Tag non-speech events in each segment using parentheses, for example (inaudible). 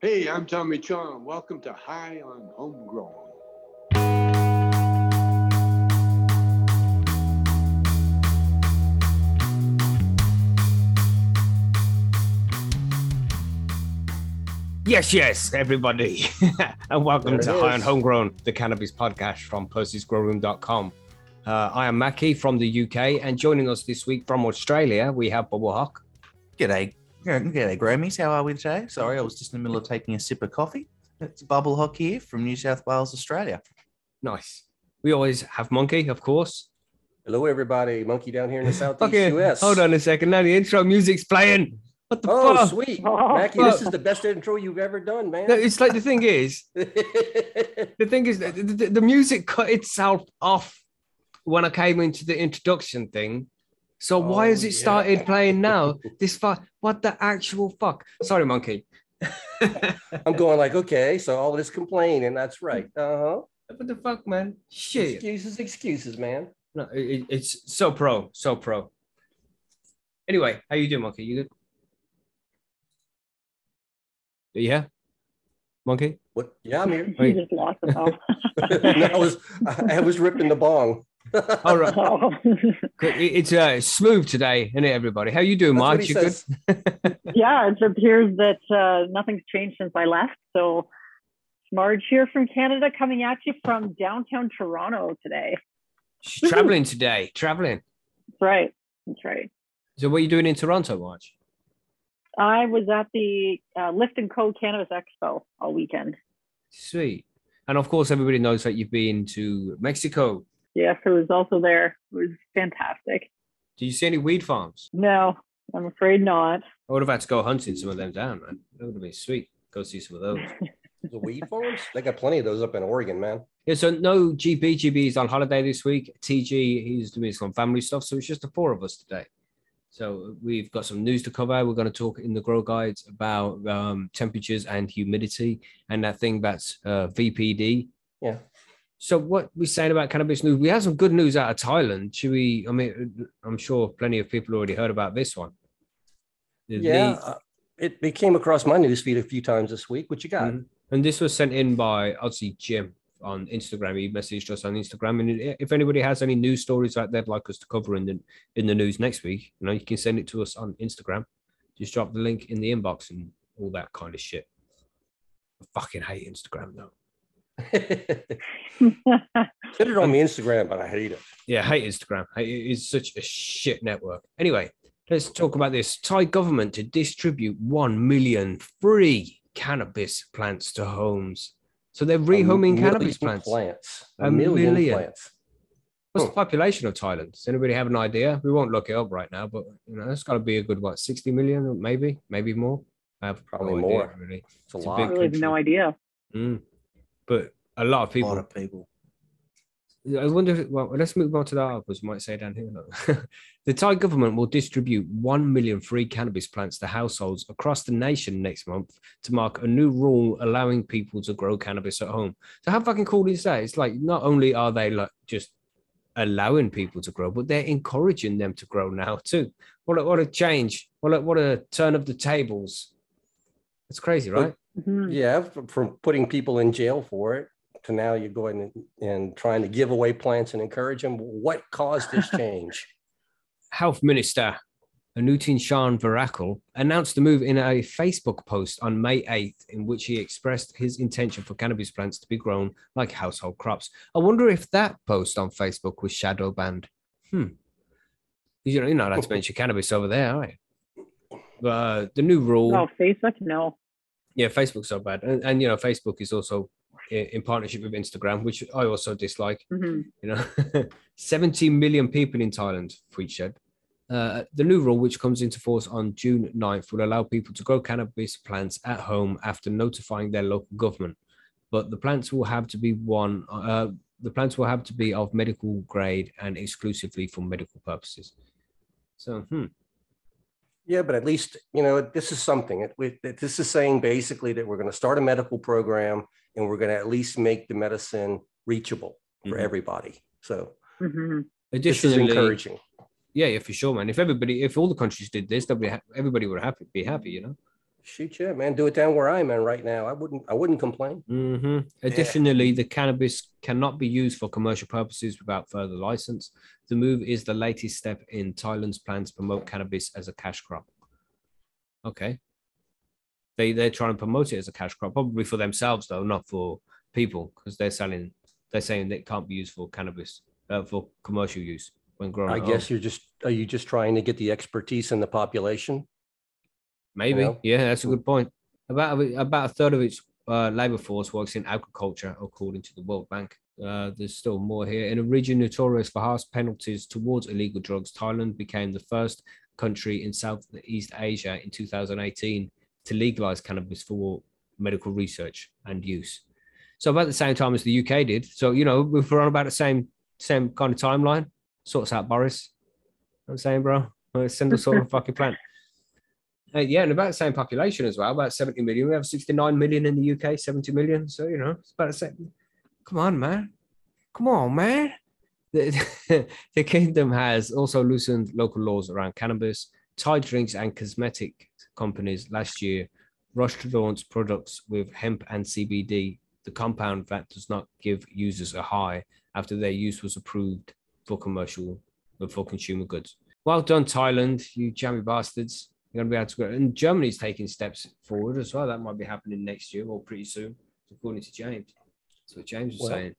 Hey, I'm Tommy Chong. Welcome to High on Homegrown. Yes, yes, everybody. (laughs) and welcome There it to High on. Homegrown, the cannabis podcast from Percy'sGrowroom.com. Uh, I am Mackie from the UK, and joining us this week from Australia, we have Bubble Hawk. G'day, g'day, Grammys. How are we today? Sorry, I was just in the middle of taking a sip of coffee. It's Bubble Hawk here from New South Wales, Australia. Nice. We always have Monkey, of course. Hello, everybody. Monkey down here in the (laughs) southeast Okay, US. hold on a second. Now the intro music's playing. What the Oh, fuck? sweet. Oh. (laughs) Mackie, this is the best intro you've ever done, man. No, it's like the thing is, (laughs) the thing is, the, the, the music cut itself off when I came into the introduction thing. So why Oh, has it yeah. started playing now? (laughs) This fuck, what the actual fuck? Sorry, monkey. (laughs) I'm going like, okay, so all this complaining, that's right. Uh-huh. What the fuck, man? Shit. Excuses, excuses, man. No, it, it- it's so pro, so pro. Anyway, how you doing, monkey? You good? Yeah, monkey. What? Yeah, I'm here. Wait. You just lost it all. (laughs) No, I was I was ripping the bong. All right, (laughs) Oh. It's uh, smooth today, isn't it, everybody? How you doing, That's what Marge? good? yeah, it appears that uh, nothing's changed since I left. So, Marge here from Canada, coming at you from downtown Toronto today. She's traveling today. Traveling. That's right. That's right. So, what are you doing in Toronto, Marge? I was at the uh, Lift and Co. Cannabis Expo all weekend. Sweet. And of course, everybody knows that you've been to Mexico. Yes, I was also there. It was fantastic. Do you see any weed farms? No, I'm afraid not. I would have had to go hunting some of them down, man. That would have been sweet. Go see some of those. (laughs) The weed farms? They got plenty of those up in Oregon, man. Yeah, so no GB. GB is on holiday this week. TG, he's doing some family stuff. So it's just the four of us today. So we've got some news to cover. We're going to talk in the grow guides about um, temperatures and humidity and that thing that's uh, VPD. Yeah. So what we're saying about cannabis news, we have some good news out of Thailand. Should we? I mean, I'm sure plenty of people already heard about this one. The- Yeah. the- uh, it, it came across my newsfeed a few times this week. What you got? Mhm. And this was sent in by Aussie Jim on Instagram. He messaged us on Instagram. And if anybody has any news stories like they'd like us to cover in the in the news next week, you know, you can send it to us on Instagram. Just drop the link in the inbox and all that kind of shit. I fucking hate Instagram though. (laughs) Put it on my Instagram, but I hate it. Yeah, I hate Instagram. It's such a shit network. Anyway, let's talk about this. Thai government to distribute 1 million free cannabis plants to homes. So they're rehoming A cannabis plants. plants. A A, million, million. plants. What's Hmm. the population of Thailand? Does anybody have an idea? We won't look it up right now, but you know, it's got to be a good what, 60 million, maybe, maybe more. I have Probably no idea, more. really. It's a It's a lot. I really have no idea. Mm. But a lot of people. A lot of people. I wonder. If, well, let's move on to the articles. Might say down here. (laughs) the Thai government will distribute one million free cannabis plants to households across the nation next month to mark a new rule allowing people to grow cannabis at home. So how fucking cool is that? It's like not only are they like just allowing people to grow, but they're encouraging them to grow now too. What a, what a change! What a, what a turn of the tables. It's crazy, right? Mhm. Yeah, from, from putting people in jail for it to now you're going and, and trying to give away plants and encourage them. What caused this (laughs) change? Health Minister Anutin Charnvirakul announced the move in a Facebook post on May 8th, in which he expressed his intention for cannabis plants to be grown like household crops. I wonder if that post on Facebook was shadow banned. Hmm. You know, you're not allowed to mention (laughs) cannabis over there, are you? Uh, the new rule, Oh, Facebook? No. Yeah, Facebook's so bad, and, and you know, Facebook is also in, in partnership with Instagram, which I also dislike. Hmm you know (laughs) 17 million people in thailand tweet shed uh, the new rule which comes into force on june 9th will allow people to grow cannabis plants at home after notifying their local government. But the plants will have to be one uh, the plants will have to be of medical grade and exclusively for medical purposes. So hmm. Yeah, but at least, you know, this is something. It, we- it- this is saying basically that we're going to start a medical program and we're going to at least make the medicine reachable for Mhm. everybody. So hmm this is additionally encouraging. yeah yeah for sure man if everybody if all the countries did this nobody ha- everybody would happy be happy you know Shoot, yeah, man. Do it down where I'm at right now. I wouldn't. I wouldn't complain. mm-hmm. Additionally, the cannabis cannot be used for commercial purposes without further license. The move is the latest step in Thailand's plan to promote cannabis as a cash crop. Okay. They they're trying to promote it as a cash crop, probably for themselves though, not for people, because they're selling. They're saying that it can't be used for cannabis uh, for commercial use when growing I guess home. you're just. Are you just trying to get the expertise in the population? Maybe. know? Yeah, that's a good point. About a- about a third of its uh, labor force works in agriculture, according to the World Bank. Uh, there's still more here. In a region notorious for harsh penalties towards illegal drugs, Thailand became the first country in Southeast Asia in 2018 to legalize cannabis for medical research and use. So about the same time as the UK did. So you know, we're on about the same same kind of timeline, sorts out Boris. I'm saying, bro. Send us all a (laughs) fucking plan. Uh, yeah, and about the same population as well, about 70 million. We have 69 million in the UK, 70 million. So, you know, it's about the same. Come on, man. Come on, man. The, (laughs) the kingdom has also loosened local laws around cannabis. Thai drinks and cosmetic companies last year rushed to launch products with hemp and CBD, the compound that does not give users a high after their use was approved for commercial, for consumer goods. Well done, Thailand, you jammy bastards. You're gonna be able to go. And Germany's taking steps forward as well. That might be happening next year or pretty soon, according to James. That's what James was Well, saying.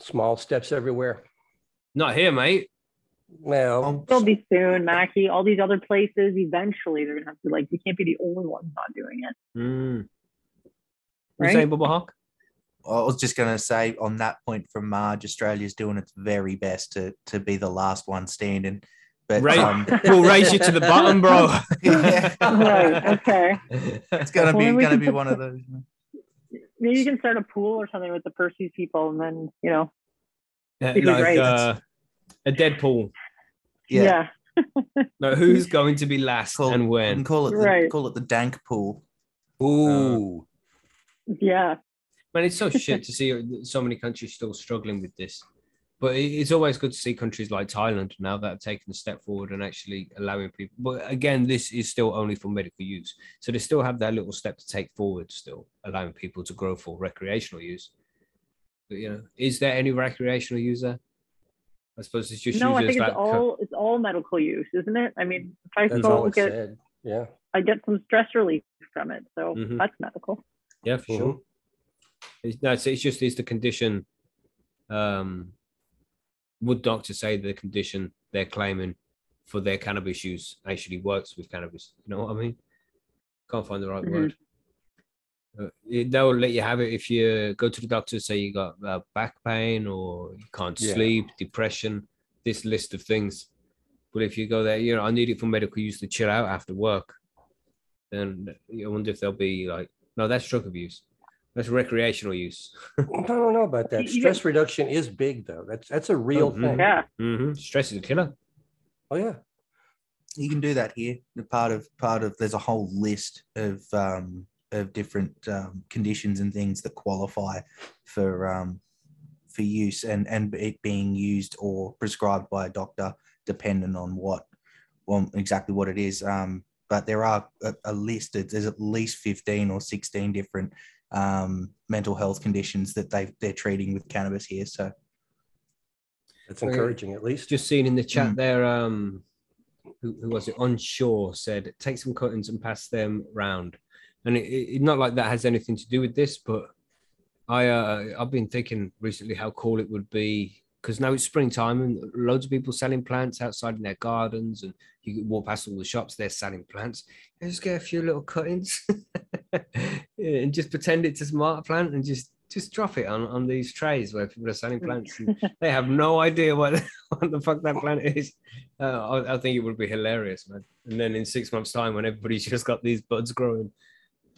Small steps everywhere. Not here, mate. Well, It'll be soon, Mackie. All these other places, eventually, they're gonna have to be like. We can't be the only ones not doing it, Mm. right? You saying, Bubba Hawk? I was just going to say on that point from Marge, Australia's doing its very best to to be the last one standing. But Right. um, (laughs) We'll raise you to the bottom, bro. yeah, (laughs) right. Okay. it's gonna Well, be then gonna be one the- of those. Maybe you can start a pool or something with the Percy's people, and then you know. Yeah, like right. uh, a Deadpool. Yeah, Yeah. (laughs) No, who's going to be last Call- and we can when? call it the, Right. call it the dank pool. ooh, Yeah. Man, it's so shit to see so many countries still struggling with this. But it's always good to see countries like Thailand now that have taken a step forward and actually allowing people. But again, this is still only for medical use. So they still have that little step to take forward, still allowing people to grow for recreational use. But, you know, is there any recreational user? I suppose it's just No, I think it's that co- all it's all medical use, isn't it? I mean, if I that's all smoke it it, said. Yeah. I get some stress relief from it, so Mhm. that's medical. Yeah, for sure. Mm-hmm. It's, no, it's, it's just is the condition. Um, would doctors say the condition they're claiming for their cannabis use actually works with cannabis? You know what I mean? Can't find the right Mhm. word. Uh, they'll let you have it if you go to the doctor, say you got uh, back pain or you can't Yeah. sleep, depression, this list of things. But if you go there, you know, I need it for medical use to chill out after work, then I wonder if they'll be like, no, that's drug abuse. That's recreational use. I don't know about that. You- (laughs) you Stress reduction is big though. That's that's a real Mhm. thing. Yeah. hmm Stress is a killer. Oh yeah. You can do that here. The part of part of there's a whole list of um, of different um, conditions and things that qualify for um, for use and and it being used or prescribed by a doctor, depending on what well exactly what it is. Um, but there are a, a list. of- There's at least fifteen or sixteen different um, mental health conditions that they they're treating with cannabis here. So That's encouraging at least. Just seen in the chat Mm. there, um, who, who was it? Onshore said, take some cuttings and pass them round. And it, it, not like that has anything to do with this, but I uh, I've been thinking recently how cool it would be because now it's springtime and loads of people selling plants outside in their gardens, and you walk past all the shops they're selling plants. You just get a few little cuttings Yeah, (laughs) and just pretend it's a smart plant and just just drop it on, on these trays where people are selling plants and they have no idea what, (laughs) what the fuck that plant is. Uh, I, I think it would be hilarious, man. And then in six months' time, when everybody's (laughs) just got these buds growing,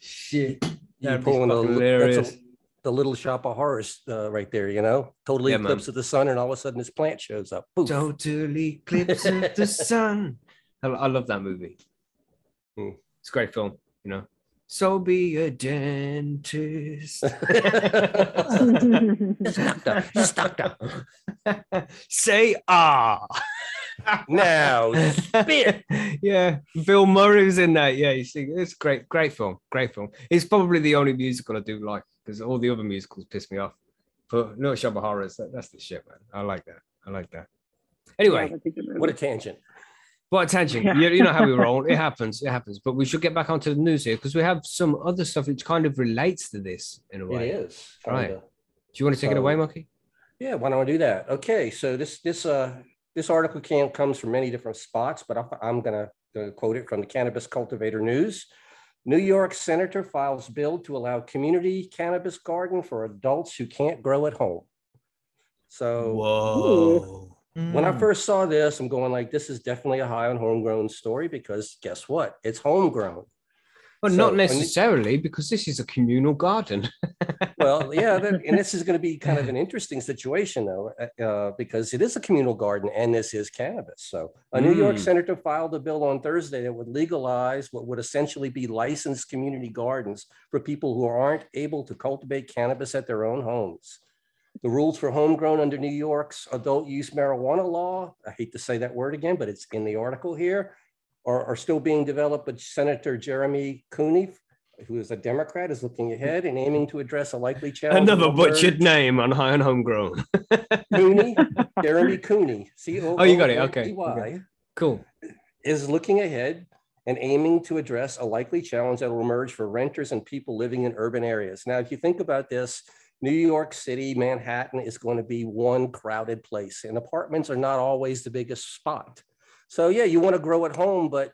shit, You're that'd be pulling fucking the, hilarious. that's a, the little shop of horrors uh, right there, you know, totally Yeah, man. eclipse of the sun, and all of a sudden this plant shows up. Poof. Totally eclipse of the (laughs) sun. I, I love that movie. Hmm. It's a great film, you know. So be a dentist. Just doctor, just doctor. Say ah. Now, spit. yeah, Bill Murray was in that. Yeah, you see, it's great, great film, great film. It's probably the only musical I do like because all the other musicals piss me off. But no Shop Horrors, that, that's the shit, man. I like that. I like that. Anyway, Yeah, that's a good movie. What a tangent. What attention? Yeah. You, you know how we roll. It (laughs) happens. It happens. But we should get back onto the news here because we have some other stuff which kind of relates to this in a It way. is. Right. kinda. Do you want to take it away, Monkey? Yeah, why don't I do that? Okay, so this this uh this article can comes from many different spots, but I'm, I'm gonna, gonna quote it from the Cannabis Cultivator News. New York senator files bill to allow community cannabis garden for adults who can't grow at home. So Whoa. When I Mm. first saw this, I'm going like, this is definitely a high on homegrown story because guess what? It's homegrown. Well, So, not necessarily because this is a communal garden. (laughs) Well, yeah, that, and this is going to be kind of an interesting situation, though, uh, uh, because it is a communal garden and this is cannabis. So, a New York Mm. senator filed a bill on Thursday that would legalize what would essentially be licensed community gardens for people who aren't able to cultivate cannabis at their own homes. The rules for homegrown under New York's adult use marijuana law, I hate to say that word again, but it's in the article here, are, are still being developed, but Senator Jeremy Cooney, who is a Democrat, is looking mm-hmm. ahead and aiming to address a likely challenge. Another butchered name on High and Homegrown. Cooney, (laughs) Jeremy Cooney, C O Oh, you got it. Okay. O N Y, Okay. Cool. is looking ahead and aiming to address a likely challenge that will emerge for renters and people living in urban areas. Now, if you think about this, New York City, Manhattan is going to be one crowded place, and apartments are not always the biggest spot. So, yeah, you want to grow at home, but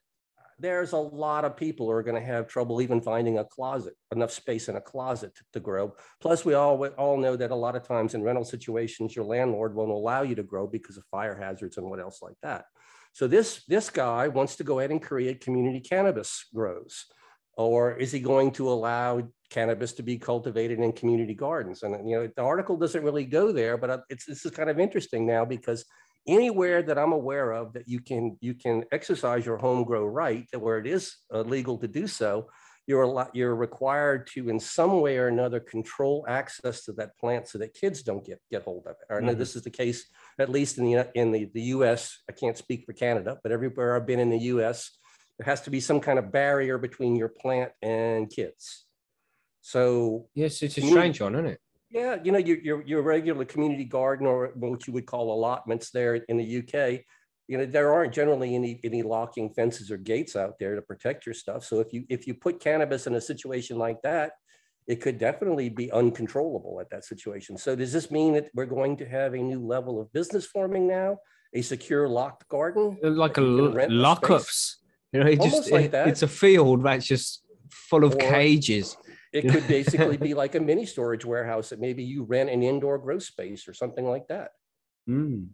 there's a lot of people who are going to have trouble even finding a closet, enough space in a closet to, grow. Plus, we all, we all know that a lot of times in rental situations, your landlord won't allow you to grow because of fire hazards and what else like that. So this, this guy wants to go ahead and create community cannabis grows. Or is he going to allow cannabis to be cultivated in community gardens? And you know, the article doesn't really go there, but it's this is kind of interesting now because anywhere that I'm aware of that you can you can exercise your home grow right, that where it is uh, legal to do so, you're a lot, you're required to in some way or another control access to that plant so that kids don't get get hold of it. I know Mhm. this is the case at least in the in the, the U.S. I can't speak for Canada, but everywhere I've been in the U.S., there has to be some kind of barrier between your plant and kids. So Yes, it's a strange one, isn't it? yeah, you know, your, your, your regular community garden or what you would call allotments there in the UK, you know, there aren't generally any, any locking fences or gates out there to protect your stuff. So if you, if you put cannabis in a situation like that, it could definitely be uncontrollable at that situation. So does this mean that we're going to have a new level of business forming now? A secure locked garden? Uh, like a You can l- rent the space? lockups. You know, it just like it- that. it's a field that's just full of Or- cages. It could basically be like a mini storage warehouse that maybe you rent an indoor grow space or something like that, Mm.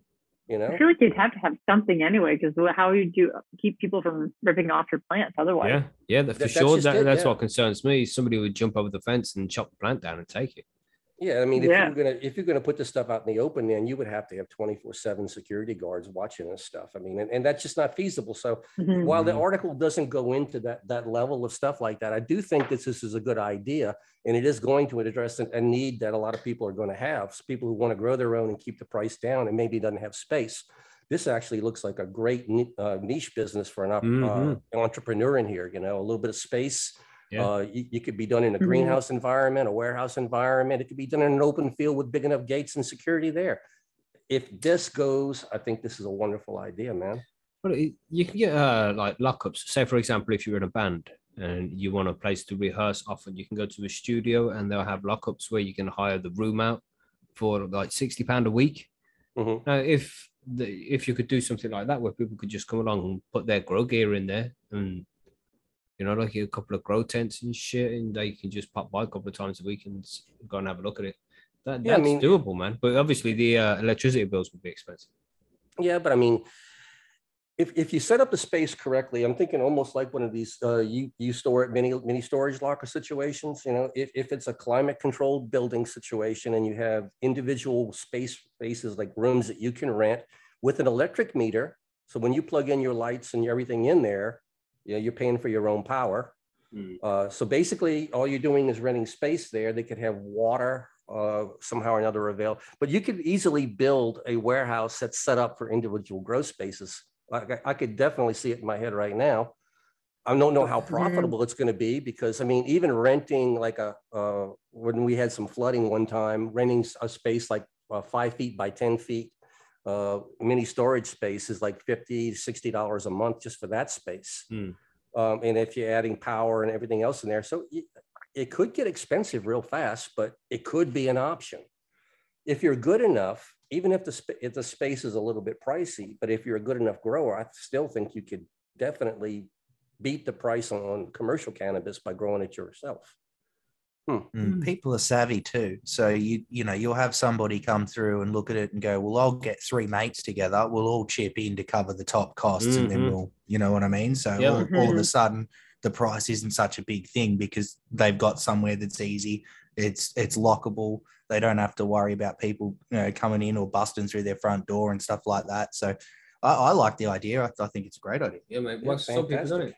you know? I feel like you'd have to have something anyway, because how would you keep people from ripping off your plants otherwise? Yeah, yeah, for That- sure. just That, it, that's yeah. what concerns me. Somebody would jump over the fence and chop the plant down and take it. Yeah, I mean, if Yeah. you're gonna, if you're gonna put this stuff out in the open, then you would have to have twenty-four seven security guards watching this stuff. I mean, and, and that's just not feasible. So Mhm. while the Mhm. article doesn't go into that, that level of stuff like that, I do think that this is a good idea. And it is going to address a, a need that a lot of people are gonna have, s- people who want to grow their own and keep the price down and maybe doesn't have space. This actually looks like a great uh, niche business for an op- uh, entrepreneur in here, you know, a little bit of space, Yeah. uh, you, you could be done in a Mhm. greenhouse environment, a warehouse environment. It could be done in an open field with big enough gates and security there. If this goes, I think this is a wonderful idea, man. Well, you can get uh, like lockups. Say, for example, if you're in a band and you want a place to rehearse often, you can go to a studio and they'll have lockups where you can hire the room out for like sixty pound a week. Mhm. Now, if the, if you could do something like that where people could just come along and put their grow gear in there and you know like a couple of grow tents and shit, and they can just pop by a couple of times a week and go and have a look at it. That, Yeah, I that's mean- doable, man. But obviously, the uh, electricity bills would be expensive. Yeah, but I mean, if, if you set up the space correctly, I'm thinking almost like one of these, uh, you, you store it mini, mini storage locker situations, you know, if, if it's a climate controlled building situation and you have individual space spaces like rooms that you can rent with an electric meter. So when you plug in your lights and everything in there, you know, you're paying for your own power. Mm. Uh, so basically all you're doing is renting space there. They could have water uh, somehow or another avail. But you could easily build a warehouse that's set up for individual growth spaces. Like I, I could definitely see it in my head right now. I don't know how profitable it's going to be because I mean, even renting like a uh, when we had some flooding one time, renting a space like uh, five feet by ten feet, uh, mini storage space is like 50 60 dollars a month just for that space. Hmm. Um, and if you're adding power and everything else in there, so it could get expensive real fast, but it could be an option. If you're good enough, even if the sp- if the space is a little bit pricey, but if you're a good enough grower, I still think you could definitely beat the price on, on commercial cannabis by growing it yourself. Mm, Mm. People are savvy too. So you you know you'll have somebody come through and look at it and go, well, I'll get three mates together. We'll all chip in to cover the top costs, and then Mhm. we'll you know what I mean. So Yeah. all, all of a sudden the price isn't such a big thing because they've got somewhere that's easy. It's it's lockable. They don't have to worry about people you know coming in or busting through their front door and stuff like that. So I, I like the idea. I, I think it's a great idea. Yeah, mate. Yeah, some people done it? fantastic.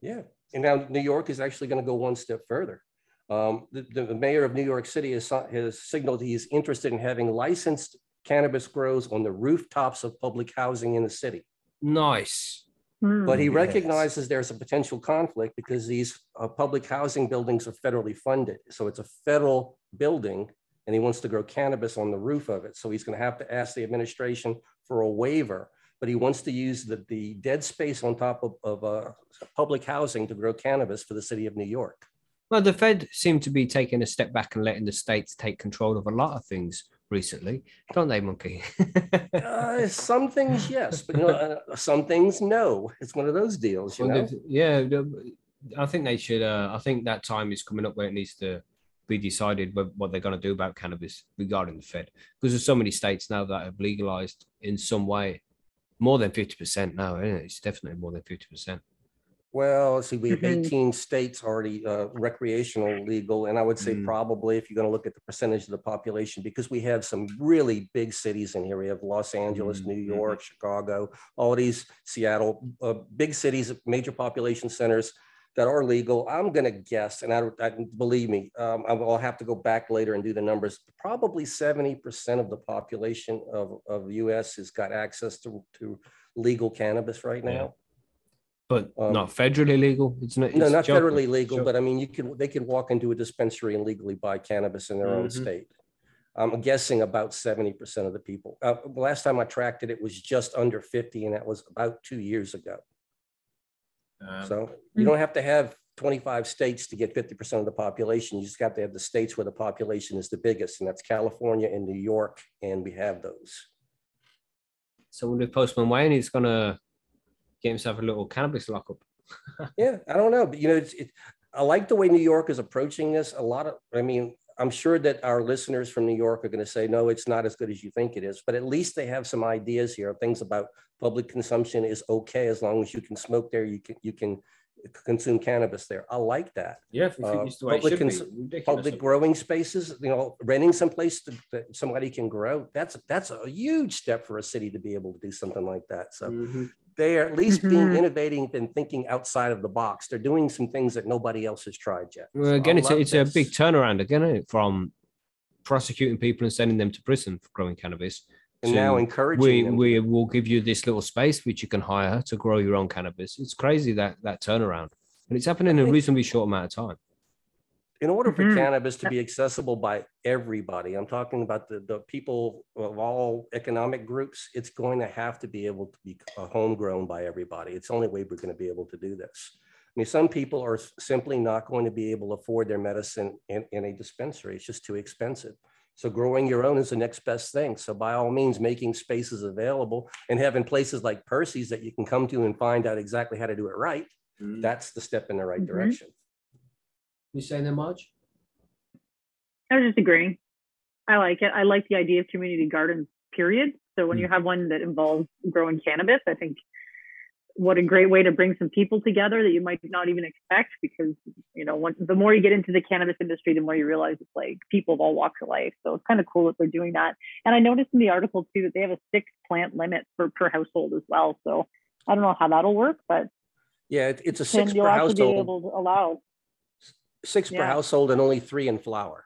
Yeah, and now New York is actually going to go one step further. Um, the, the the mayor of New York City has, has signaled he's interested in having licensed cannabis grows on the rooftops of public housing in the city. Nice. Hmm. But he Yes. recognizes there's a potential conflict because these uh, public housing buildings are federally funded. So it's a federal building and he wants to grow cannabis on the roof of it. So he's going to have to ask the administration for a waiver. But he wants to use the, the dead space on top of, of uh, public housing to grow cannabis for the city of New York. Well, the Fed seem to be taking a step back and letting the states take control of a lot of things recently, don't they, Monkey? (laughs) Uh, some things, yes, but you know, uh, some things, no. It's one of those deals, you Well, know. yeah, I think they should. Uh, I think that time is coming up where it needs to be decided what, they're going to do about cannabis regarding the Fed, because there's so many states now that have legalized in some way, more than fifty percent now. Isn't it? It's definitely more than fifty percent. Well, let's see, we have Mhm. 18 states already uh, recreational legal, and I would say Mm. probably if you're going to look at the percentage of the population, because we have some really big cities in here. We have Los Angeles, New Mhm. York, Chicago, all these Seattle, uh, big cities, major population centers that are legal. I'm going to guess, and I, don't- I believe me, um, I will have to go back later and do the numbers. Probably 70% of the population of, of the U.S. has got access to, to legal cannabis right Yeah. Now. But Um, not federally legal. It's not. No, not joking. federally legal, Sure. but I mean, you could, they could walk into a dispensary and legally buy cannabis in their own Mhm. state. I'm guessing about seventy percent of the people. Uh, last time I tracked it, it was just under fifty, and that was about two years ago. Um, So you Mm. don't have to have twenty-five states to get fifty percent of the population. You just have to have the states where the population is the biggest, and that's California and New York, and we have those. so when the Postman Wayne is gonna get himself a little cannabis lockup. (laughs) Yeah, I don't know, but you know, it's, it, I like the way New York is approaching this. A lot of, I mean, I'm sure that our listeners from New York are going to say, no, it's not as good as you think it is, but at least they have some ideas here. Things about public consumption is okay as long as you can smoke there, you can, you can consume cannabis there. I like that. Yeah, Uh, it's the way it public cons- Public growing spaces, you know, renting someplace to- that somebody can grow. That's, that's a huge step for a city to be able to do something like that. So Mhm. they are at least being Mhm. innovating and thinking outside of the box. They're doing some things that nobody else has tried yet. Well, So I again, it's a, love it's a big turnaround again from prosecuting people and sending them to prison for growing cannabis. And now to encouraging we them. we will give you this little space which you can hire to grow your own cannabis. It's crazy that that turnaround, and it's happening in a reasonably short amount of time. in order for Mhm. cannabis to be accessible by everybody, I'm talking about the, the people of all economic groups, it's going to have to be able to be uh, homegrown by everybody. It's the only way we're going to be able to do this. I mean, some people are simply not going to be able to afford their medicine in, in a dispensary. It's just too expensive. So growing your own is the next best thing. So by all means, making spaces available and having places like Percy's that you can come to and find out exactly how to do it right, that's the step in the right Mhm. direction. You saying that, much? I was just agreeing. I like it. I like the idea of community gardens, period. So when you have one that involves growing cannabis, I think what a great way to bring some people together that you might not even expect because, you know, when, the more you get into the cannabis industry, the more you realize it's like people of all walks of life. So it's kind of cool that they're doing that. And I noticed in the article too that they have a six plant limit for per household as well. So I don't know how that'll work, but Yeah, it- it's a six per household. able to allow. six per Yeah. household and only three in flower.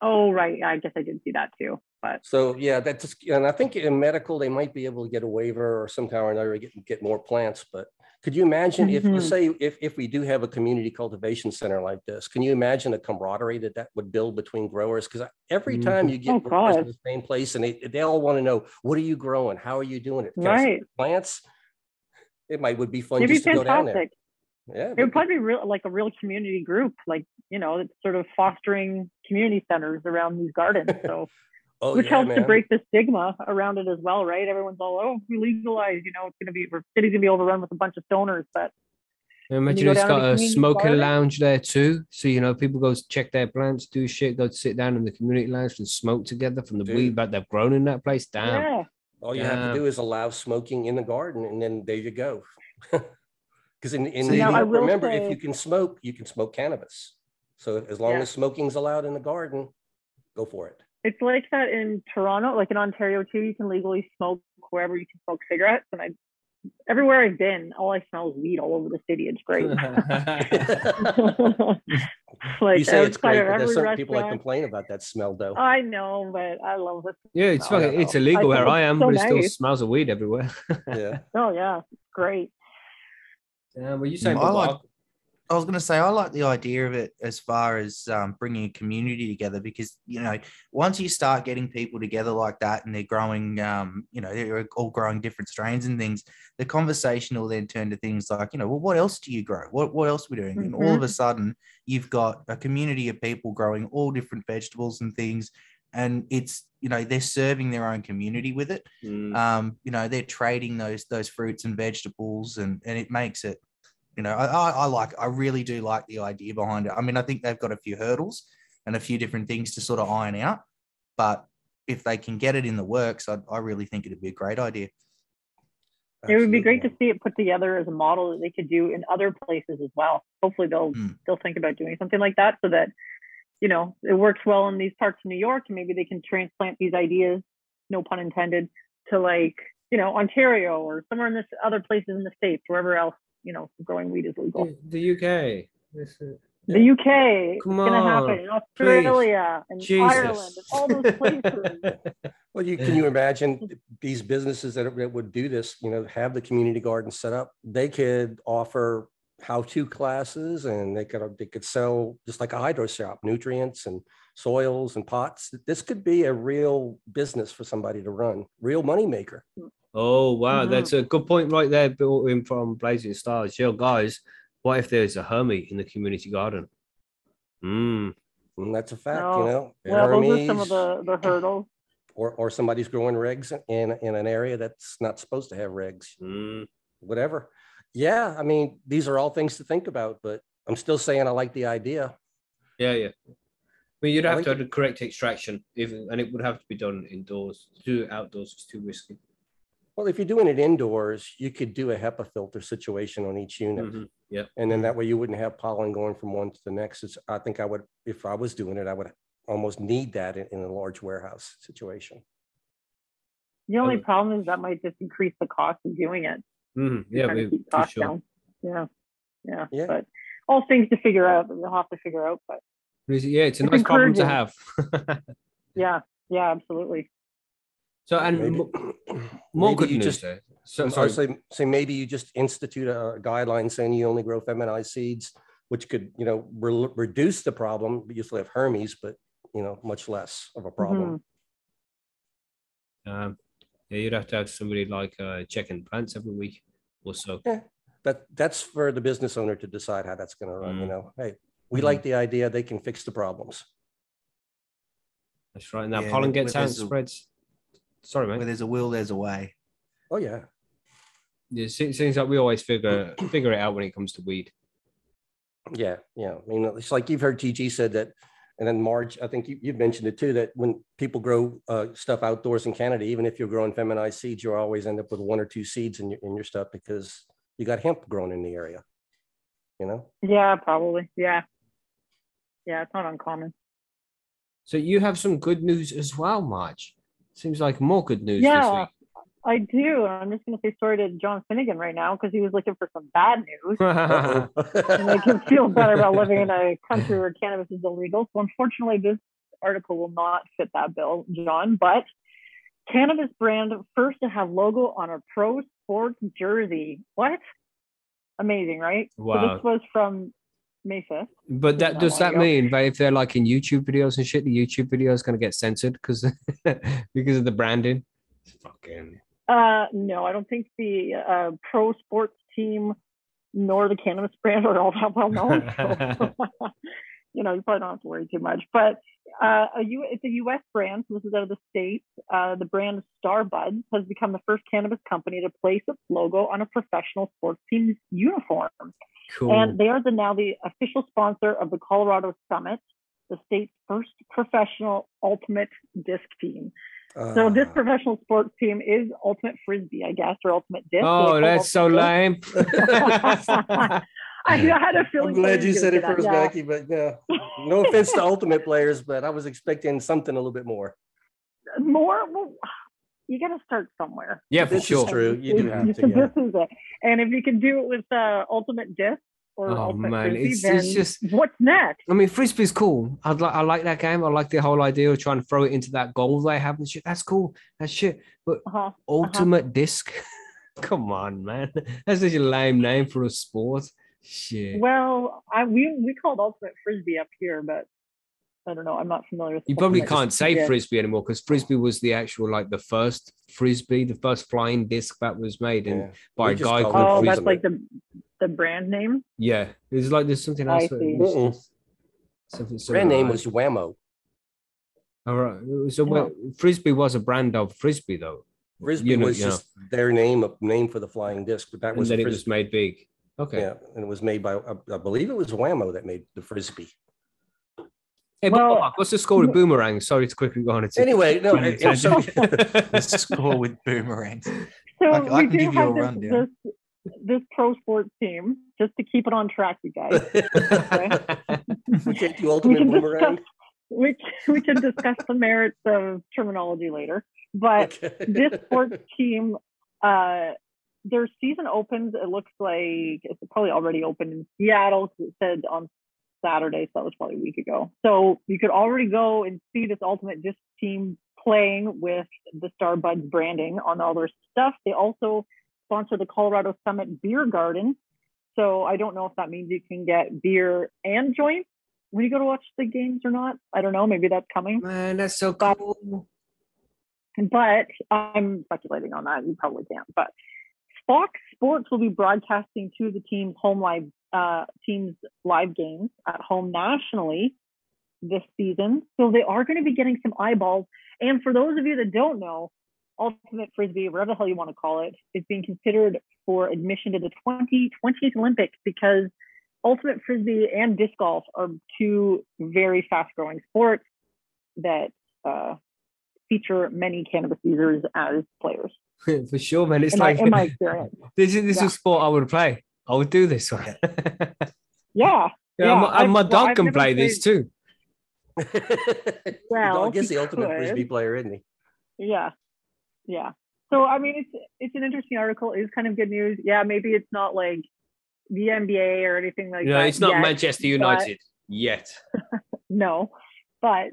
Oh, right. Yeah, I guess I did see that too. But So, yeah, that's, and I think in medical, they might be able to get a waiver or somehow or another, get, get more plants. But could you imagine if, let's Mhm. say, if, if we do have a community cultivation center like this, can you imagine the camaraderie that that would build between growers? Because every time you Oh, get growers to the same place and they, they all want to know, what are you growing? How are you doing it? Can Right. Plants? It might, would be fun it'd be just to go down there. Yeah. It would probably be real, like a real community group, like you know, it's sort of fostering community centers around these gardens. So, (laughs) Oh, which yeah, helps to break the stigma around it as well, right? Everyone's all, oh, if we legalize, you know, it's going to be, our city's going to be overrun with a bunch of stoners. But Imagine go it's down to got a community smoking lounge there too. So you know, people go check their plants, do shit, go sit down in the community lounge and smoke together from the Dude. weed that they've grown in that place. Damn. yeah, All you have to do is allow smoking in the garden and then there you go. (laughs) Because in, in So New now, I York, remember, if you can smoke, you can smoke cannabis. So as long Yeah. as smoking's allowed in the garden, go for it. It's like that in Toronto, like in Ontario too. You can legally smoke wherever you can smoke cigarettes. And I, everywhere I've been, all I smell is weed all over the city. It's great. (laughs) (laughs) like you say it's great, but there's every some people that complain about that smell though. I know, but I love it. yeah, it's Oh, fucking, it's illegal I where think I am, so but it still smells of weed everywhere. yeah. (laughs) Oh yeah, great. Damn, were you saying, saying I like- I was going to say I like the idea of it as far as um, bringing a community together because you know once you start getting people together like that and they're growing, um, you know, they're all growing different strains and things. The conversation will then turn to things like, you know, well, what else do you grow? What what else are we doing? And all of a sudden, you've got a community of people growing all different vegetables and things, and it's you know they're serving their own community with it Mm. um, you know, they're trading those those fruits and vegetables, and and it makes it, you know, I, I, I like, I really do like the idea behind it. I mean, I think they've got a few hurdles and a few different things to sort of iron out, but if they can get it in the works, I, I really think it'd be a great idea. It would be great to see it put together as a model that they could do in other places as well. Hopefully they'll Mm. they'll think about doing something like that so that you know it works well in these parts of New York and maybe they can transplant these ideas, no pun intended, to like you know Ontario or somewhere in this other places in the states, wherever else you know growing weed is legal. The, the UK. This is- The UK, Come it's gonna happen in Australia and Jesus. Ireland and all those places. (laughs) Well, you can you imagine these businesses that, that would do this, you know, have the community garden set up, they could offer how-to classes and they could they could sell just like a hydro shop, nutrients and soils and pots. This could be a real business for somebody to run, real moneymaker. Hmm. Oh wow, Mhm. that's a good point right there, built in from Blazing Stars. Yo, guys, what if there's a hermit in the community garden? Mm. And that's a fact, No. you know. well, those are some of the the hurdles. (clears throat) or or somebody's growing regs in in an area that's not supposed to have regs. Mm. whatever. Yeah, I mean, these are all things to think about, but I'm still saying I like the idea. Yeah, yeah. I mean, you'd have like to have the correct extraction, even, and it would have to be done indoors. To do it outdoors is too risky. Well, if you're doing it indoors, you could do a HEPA filter situation on each unit. Mhm, yeah. And then that way you wouldn't have pollen going from one to the next. It's, I think I would, if I was doing it, I would almost need that in, in a large warehouse situation. The only problem is that might just increase the cost of doing it. Mhm, Yeah, we, keep for costs sure. down. Yeah, yeah, Yeah. But all things to figure out. that We'll have to figure out. But Yeah, it's a It's nice problem to have. (laughs) yeah, yeah, absolutely. So, and Maybe- more (clears throat) maybe good you news just- there. So, sorry. say, say maybe you just institute a guideline saying you only grow feminized seeds, which could, you know, re- reduce the problem. but You still have Hermes, but, you know, much less of a problem. Um, yeah, you'd have to have somebody like uh, checking plants every week or so. but that's for the business owner to decide how that's gonna run, you Mm. know, hey, we Mhm. like the idea, they can fix the problems. That's right. And that Yeah, pollen gets out and there's a- spreads. Sorry, Where there's a will, there's a way. Oh, yeah. Yeah, it seems seems like we always figure (clears throat) figure it out when it comes to weed. Yeah, yeah. I mean, it's like you've heard TG said that, and then Marge, I think you, you've mentioned it too, that when people grow uh, stuff outdoors in Canada, even if you're growing feminized seeds, you always end up with one or two seeds in your, in your stuff because you got hemp growing in the area, you know? Yeah, probably. Yeah, yeah, it's not uncommon. So you have some good news as well, Marge. Seems like more good news this Yeah. I do. I'm just going to say sorry to John Finnegan right now because he was looking for some bad news (laughs) and make him feel better about living in a country where cannabis is illegal. So unfortunately, this article will not fit that bill, John, but cannabis brand first to have logo on a pro sports jersey. What? Amazing, right? So Wow. this was from May 5th. But that does that mean that if they're like in YouTube videos and shit, the YouTube video is going to get censored because (laughs) because of the branding? It's fucking Uh, no, I don't think the uh, pro sports team nor the cannabis brand are all that well known. So, (laughs) (laughs) you know, you probably don't have to worry too much. But uh, a U- it's a U.S. brand. So this is out of the states. Uh, the brand Starbuds has become the first cannabis company to place its logo on a professional sports team's uniform, cool. and they are the now the official sponsor of the Colorado Summit, the state's first professional ultimate disc team. So this Ah. professional sports team is Ultimate Frisbee, I guess, or Ultimate Disc. oh, that's so lame. (laughs) (laughs) (laughs) I had a feeling. I'm glad you said it first, that. Becky, but yeah, no (laughs) offense to ultimate players, but I was expecting something a little bit more. More, well, you got to start somewhere. yeah, for This is sure. true. You do have you- to, (laughs) so yeah. This is it. And if you can do it with uh, Ultimate Disc or Oh, Ultimate man, Frisbee, it's- then it's just- what's next? I mean, frisbee's cool. I like I like that game. I like the whole idea of trying to throw it into that goal they have and shit. That's cool. That's shit. But Uh-huh. ultimate disc, (laughs) come on, man. That's such a lame name for a sport. Shit. Well, I we we called Ultimate Frisbee up here, but I don't know. I'm not familiar with. You probably can't say Disc. frisbee anymore because frisbee was the actual like the first frisbee, the first flying disc that was made in Yeah. by We a guy called Oh, Frisbee. that's like the the brand name. Yeah, it's like there's something else. that see. was- something Brand name was Wham-O. All right. So Yeah. what, frisbee was a brand of frisbee though, Frisbee You know- was you know. just their name, a name for the flying disc, but that and was then a it was made big. Okay. Yeah, and it was made by, I I believe it was Wham-O that made the Frisbee. Hey, but Well- Mark, what's the score with boomerang? Sorry to quickly go on. It's Anyway, no, Funny and- and so- The (laughs) score with boomerangs. So I- I we can do give you a have this, rundown. this this pro sports team just to keep it on track, you guys. (laughs) we can't do ultimate can boomerang. discuss- We we can discuss the merits of terminology later, but Okay. this sports team, uh, their season opens. It looks like it's probably already open in Seattle. 'cause It said on Saturday, so that was probably a week ago. So you could already go and see this ultimate disc team playing with the Starbuds branding on all their stuff. They also sponsor the Colorado Summit Beer Garden. So I don't know if that means you can get beer and joints when you go to watch the games or not. I don't know. Maybe that's coming. Man, that's so But- cool. But I'm speculating on that. You probably can't. But Fox Sports will be broadcasting two of the team's home live uh, teams live games at home nationally this season. So they are going to be getting some eyeballs. And for those of you that don't know, Ultimate Frisbee, whatever the hell you want to call it, is being considered for admission to the 2020 Olympics because Ultimate Frisbee and disc golf are two very fast growing sports that uh, feature many cannabis users as players. (laughs) For sure, man. It's In, like my, in my experience. (laughs) this is this Yeah. is a sport I would play. I would do this one. (laughs) Yeah. Yeah, and my- and my dog I've can never play this too. The Well, dog is the ultimate could. frisbee player, isn't he? Yeah. Yeah. So I mean it's it's an interesting article. It's kind of good news. Yeah, maybe it's not like the NBA or anything like No, that. No, it's not yet. Manchester United yet. No. But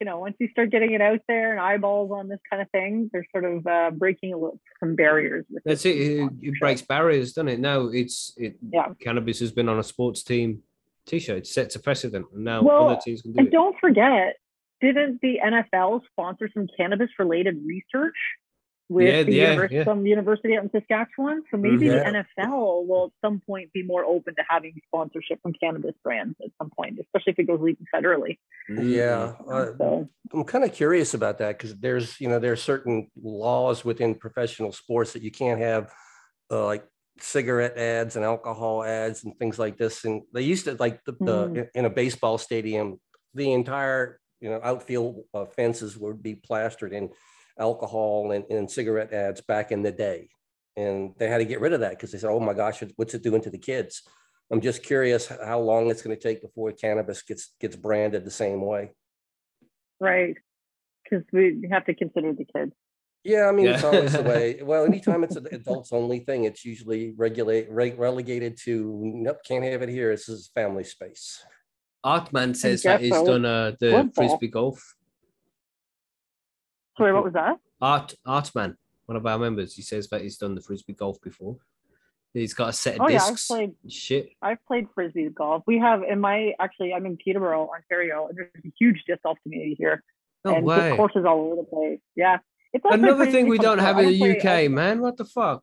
you know, once you start getting it out there and eyeballs on this kind of thing, they're sort of uh, breaking a little, some barriers. With That's it. It, it breaks barriers, doesn't it? Now it's it. Yeah. Cannabis has been on a sports team T-shirt. It sets a precedent, and now Well, other teams can do And it. don't forget, didn't the NFL sponsor some cannabis-related research with Yeah, the yeah, university, yeah. some university out in Saskatchewan? So maybe Mhm. the NFL will at some point be more open to having sponsorship from cannabis brands at some point, especially if it goes legal federally. Yeah, uh, So I'm kind of curious about that because there's, you know, there are certain laws within professional sports that you can't have, uh, like cigarette ads and alcohol ads and things like this. And they used to like the, the in a baseball stadium, the entire, you know, outfield uh, fences would be plastered in alcohol and, and cigarette ads back in the day. And they had to get rid of that because they said, "Oh my gosh, what's it doing to the kids?" I'm just curious how long it's going to take before cannabis gets gets branded the same way. right, because we have to consider the kids. Yeah, I mean, Yeah. it's always the way. (laughs) Well, anytime it's an adults only thing, it's usually regulate re- relegated to nope, can't have it here. This is family space. Artman says that he's so. done uh, the Football. frisbee golf. Sorry, what was that? Art Artman, one of our members, he says that he's done the frisbee golf before. He's got a set of Oh yeah, I've played. Shit. I've played frisbee golf. We have in my actually, I'm in Peterborough, Ontario, and there's a huge disc golf community here, No and way. just courses all over the place. Yeah, it's Another thing we don't have in the don't play- UK, man. What the fuck?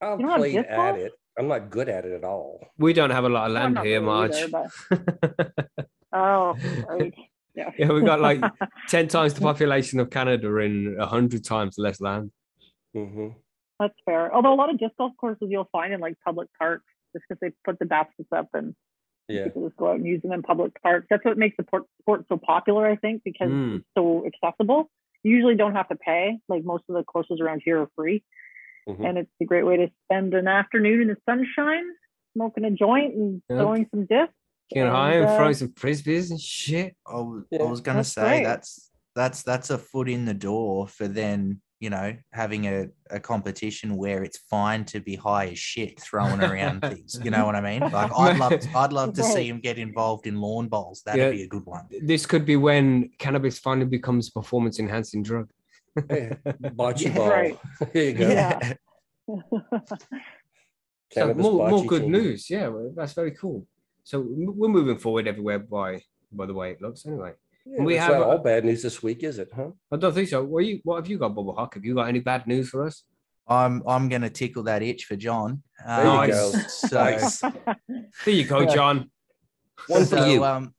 I've you know played at golf? it. I'm not good at it at all. We don't have a lot of land here, really Marge. either, but- (laughs) Oh, (laughs) right. Yeah. Yeah, we got like (laughs) 10 times the population of Canada in 100 times less land. hmm That's fair. Although a lot of disc golf courses you'll find in like public parks, just because they put the baskets up and Yeah. people just go out and use them in public parks. That's what makes the port- sport so popular, I think, because Mm. it's so accessible. You usually don't have to pay. Like most of the courses around here are free, Mhm. and it's a great way to spend an afternoon in the sunshine, smoking a joint and Yep. throwing some discs. Getting And, high and uh, throwing some frisbees and shit. I was, Yeah, I was gonna that's say great. that's that's that's a foot in the door for then you know having a, a competition where it's fine to be high as shit throwing around (laughs) things. You know what I mean? Like (laughs) I'd love I'd love to see him get involved in lawn bowls. That'd Yeah. be a good one. This could be when cannabis finally becomes a performance enhancing drug. Hey, bocce Yeah. (laughs) ball. Right. There you go. Yeah. So more, more good team. news. Yeah, that's very cool. So we're moving forward everywhere by by the way it looks. Anyway, Yeah, We have all bad news this week, is it? Huh? I don't think so. What you what have you got, Bubble Hawk? Have you got any bad news for us? I'm I'm gonna tickle that itch for John. There you Um, go. (laughs) So, Nice. There you go, John. One for so, you. Um,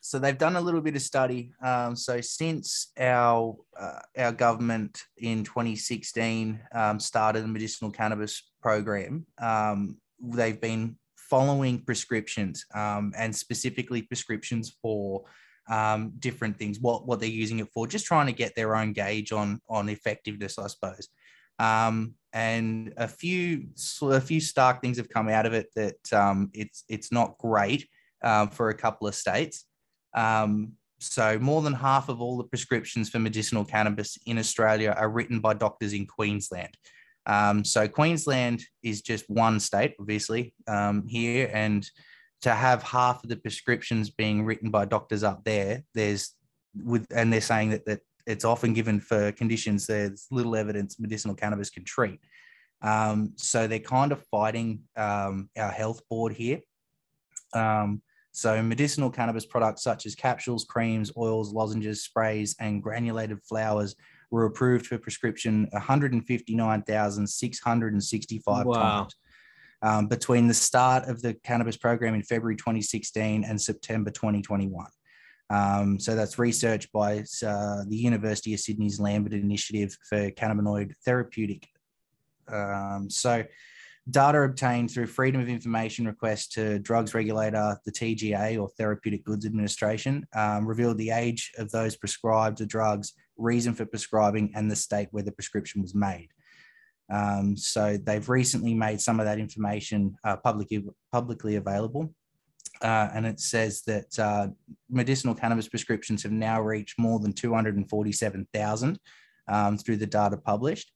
so they've done a little bit of study. Um, so since our uh, our government in 2016 um, started the medicinal cannabis program, um, they've been following prescriptions um, and specifically prescriptions for um, different things. What what they're using it for, just trying to get their own gauge on on effectiveness, I suppose. Um, and a few a few stark things have come out of it that um, it's it's not great um, for a couple of states. Um, so more than half of all the prescriptions for medicinal cannabis in Australia are written by doctors in Queensland. Um, so Queensland is just one state, obviously, um, here, and to have half of the prescriptions being written by doctors up there, there's with, and they're saying that that it's often given for conditions there's little evidence medicinal cannabis can treat. Um, so they're kind of fighting um, our health board here. Um, so medicinal cannabis products such as capsules, creams, oils, lozenges, sprays, and granulated flowers were approved for prescription 159,665 Wow. times um, between the start of the cannabis program in February 2016 and September 2021. Um, so that's research by uh, the University of Sydney's Lambert Initiative for Cannabinoid Therapeutic. Um, so data obtained through Freedom of Information request to drugs regulator, the TGA or Therapeutic Goods Administration, um, revealed the age of those prescribed the drugs, reason for prescribing, and the state where the prescription was made. Um, so they've recently made some of that information uh, publicly publicly available. Uh, and it says that uh, medicinal cannabis prescriptions have now reached more than 247,000 um, through the data published.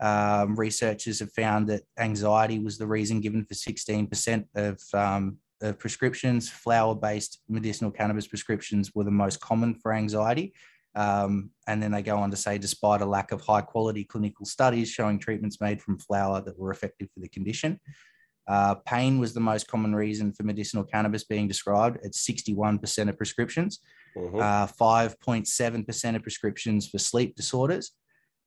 Um, researchers have found that anxiety was the reason given for 16% of, um, of prescriptions. Flower based medicinal cannabis prescriptions were the most common for anxiety. Um, and then they go on to say, despite a lack of high quality clinical studies showing treatments made from flower that were effective for the condition. Uh, pain was the most common reason for medicinal cannabis being described at 61% of prescriptions Mhm. uh, 5.7% of prescriptions for sleep disorders.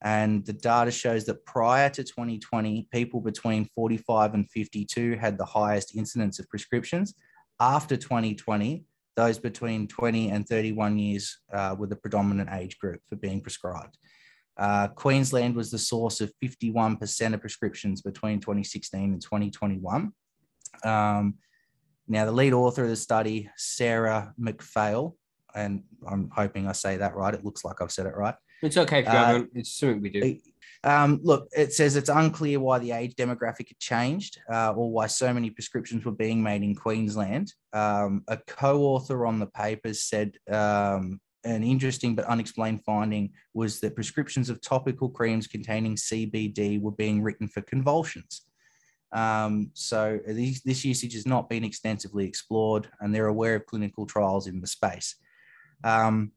And the data shows that prior to 2020, people between 45 and 52 had the highest incidence of prescriptions. After 2020, those between 20 and 31 years uh, were the predominant age group for being prescribed. Uh, Queensland was the source of 51% of prescriptions between 2016 and 2021. Um, now, the lead author of the study, Sarah MacPhail, and I'm hoping I say that right. It looks like I've said it right. It's okay you Uh. It's something we do. Um, look, it says it's unclear why the age demographic had changed uh, or why so many prescriptions were being made in Queensland. Um, a co author on the papers said um, an interesting but unexplained finding was that prescriptions of topical creams containing CBD were being written for convulsions. Um, so these, this usage has not been extensively explored, and they're aware of clinical trials in the space. Um,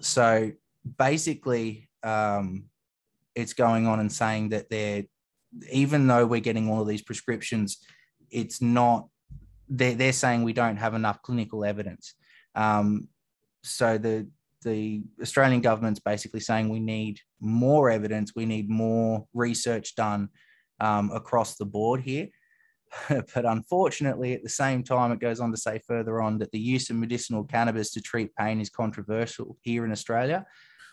so basically, um, it's going on and saying that they're even though we're getting all of these prescriptions, it's not they're, they're saying we don't have enough clinical evidence. Um, so the the Australian government's basically saying we need more evidence, we need more research done um, across the board here. (laughs) but unfortunately, at the same time, it goes on to say further on that the use of medicinal cannabis to treat pain is controversial here in Australia.